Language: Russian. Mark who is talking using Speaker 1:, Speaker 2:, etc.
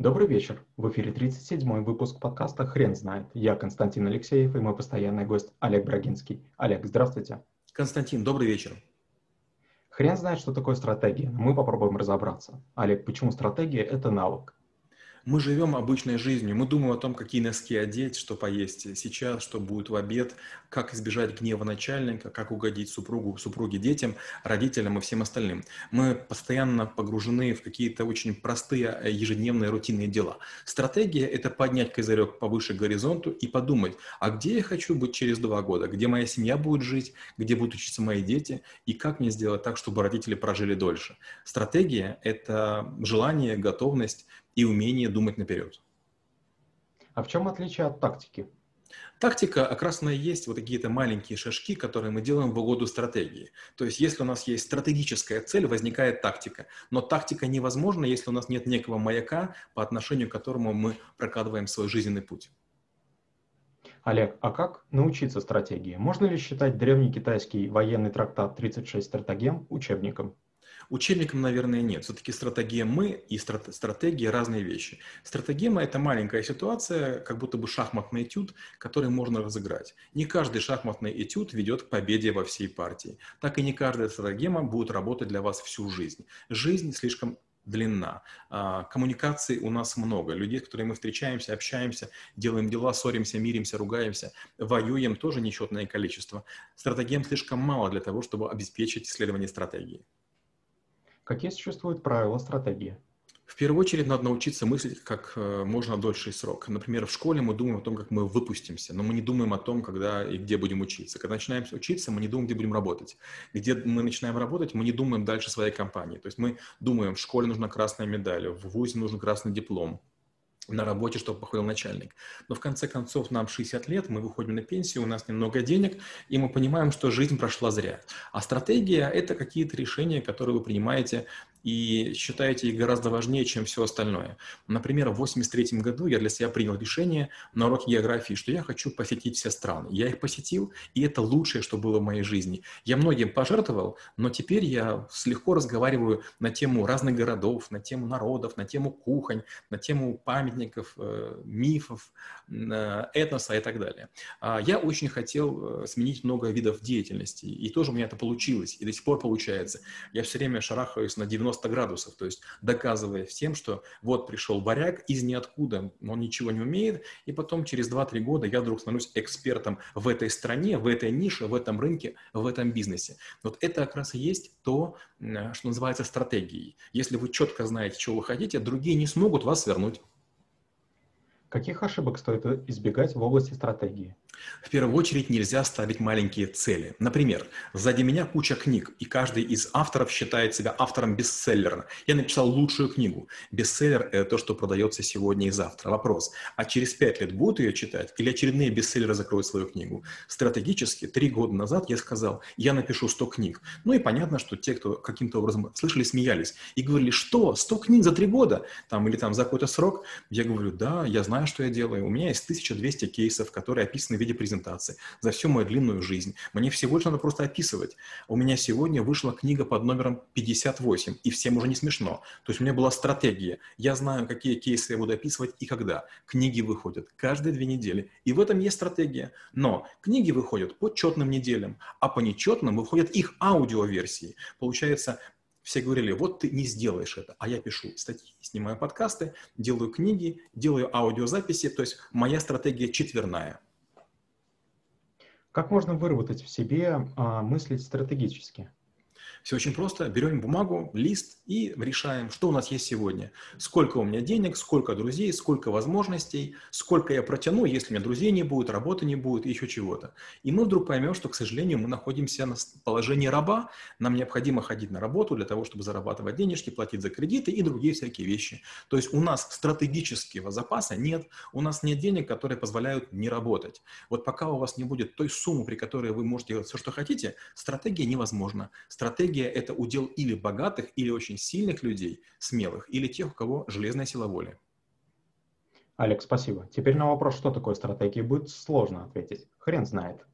Speaker 1: Добрый вечер. В эфире 37-й выпуск подкаста «Хрен знает». Я Константин Алексеев и мой постоянный гость Олег Брагинский. Олег, здравствуйте.
Speaker 2: Константин, добрый вечер.
Speaker 1: Хрен знает, что такое стратегия, но мы попробуем разобраться. Олег, почему стратегия – это навык?
Speaker 2: Мы живем обычной жизнью, мы думаем о том, какие носки одеть, что поесть сейчас, что будет в обед, как избежать гнева начальника, как угодить супругу, супруге, детям, родителям и всем остальным. Мы постоянно погружены в какие-то очень простые э, ежедневные рутинные дела. Стратегия – это поднять козырек повыше к горизонту и подумать, а где я хочу быть через два года, где моя семья будет жить, где будут учиться мои дети, и как мне сделать так, чтобы родители прожили дольше. Стратегия – это желание, готовность и умение думать наперед.
Speaker 1: А в чем отличие от тактики?
Speaker 2: Тактика окрасная есть вот какие-то маленькие шажки, которые мы делаем в угоду стратегии. То есть если у нас есть стратегическая цель, возникает тактика. Но тактика невозможна, если у нас нет некого маяка, по отношению к которому мы прокладываем свой жизненный путь.
Speaker 1: Олег, а как научиться стратегии? Можно ли считать древний китайский военный трактат «36 стратегем» учебником?
Speaker 2: Учебником, наверное, нет. Все-таки стратегия мы и стратегия разные вещи. Стратегема – это маленькая ситуация, как будто бы шахматный этюд, который можно разыграть. Не каждый шахматный этюд ведет к победе во всей партии. Так и не каждая стратегема будет работать для вас всю жизнь. Жизнь слишком длинна. А, коммуникаций у нас много. Людей, с которыми мы встречаемся, общаемся, делаем дела, ссоримся, миримся, ругаемся, воюем тоже несчетное количество. Стратегем слишком мало для того, чтобы обеспечить исследование стратегии.
Speaker 1: Какие существуют правила стратегии?
Speaker 2: В первую очередь надо научиться мыслить как э, можно дольший срок. Например, в школе мы думаем о том, как мы выпустимся, но мы не думаем о том, когда и где будем учиться. Когда начинаем учиться, мы не думаем, где будем работать. Где мы начинаем работать, мы не думаем дальше своей компании. То есть мы думаем, в школе нужна красная медаль, в ВУЗе нужен красный диплом, на работе, чтобы походил начальник. Но в конце концов нам 60 лет, мы выходим на пенсию, у нас немного денег, и мы понимаем, что жизнь прошла зря. А стратегия – это какие-то решения, которые вы принимаете и считаете их гораздо важнее, чем все остальное. Например, в 1983 году я для себя принял решение на уроке географии, что я хочу посетить все страны. Я их посетил, и это лучшее, что было в моей жизни. Я многим пожертвовал, но теперь я легко разговариваю на тему разных городов, на тему народов, на тему кухонь, на тему памятников, э, мифов, э, этноса и так далее. А я очень хотел э, сменить много видов деятельности, и тоже у меня это получилось, и до сих пор получается. Я все время шарахаюсь на 90 90 градусов, то есть доказывая всем, что вот пришел варяг из ниоткуда, он ничего не умеет, и потом через 2-3 года я вдруг становлюсь экспертом в этой стране, в этой нише, в этом рынке, в этом бизнесе. Вот это как раз и есть то, что называется стратегией. Если вы четко знаете, чего вы хотите, другие не смогут вас вернуть.
Speaker 1: Каких ошибок стоит избегать в области стратегии?
Speaker 2: В первую очередь нельзя ставить маленькие цели. Например, сзади меня куча книг, и каждый из авторов считает себя автором бестселлера. Я написал лучшую книгу. Бестселлер – это то, что продается сегодня и завтра. Вопрос, а через пять лет будут ее читать или очередные бестселлеры закроют свою книгу? Стратегически, три года назад я сказал, я напишу 100 книг. Ну и понятно, что те, кто каким-то образом слышали, смеялись и говорили, что, 100 книг за три года? Там, или там за какой-то срок? Я говорю, да, я знаю, что я делаю. У меня есть 1200 кейсов, которые описаны в виде презентации за всю мою длинную жизнь. Мне всего лишь надо просто описывать. У меня сегодня вышла книга под номером 58, и всем уже не смешно. То есть у меня была стратегия. Я знаю, какие кейсы я буду описывать и когда. Книги выходят каждые две недели. И в этом есть стратегия. Но книги выходят по четным неделям, а по нечетным выходят их аудиоверсии. Получается, все говорили, вот ты не сделаешь это, а я пишу статьи, снимаю подкасты, делаю книги, делаю аудиозаписи, то есть моя стратегия четверная.
Speaker 1: Как можно выработать в себе а, мыслить стратегически?
Speaker 2: Все очень просто. Берем бумагу, лист и решаем, что у нас есть сегодня. Сколько у меня денег, сколько друзей, сколько возможностей, сколько я протяну, если у меня друзей не будет, работы не будет, еще чего-то. И мы вдруг поймем, что, к сожалению, мы находимся на положении раба. Нам необходимо ходить на работу для того, чтобы зарабатывать денежки, платить за кредиты и другие всякие вещи. То есть у нас стратегического запаса нет, у нас нет денег, которые позволяют не работать. Вот пока у вас не будет той суммы, при которой вы можете делать все, что хотите, стратегия невозможна. Стратегия стратегия – это удел или богатых, или очень сильных людей, смелых, или тех, у кого железная сила воли.
Speaker 1: Алекс, спасибо. Теперь на вопрос, что такое стратегия, будет сложно ответить. Хрен знает.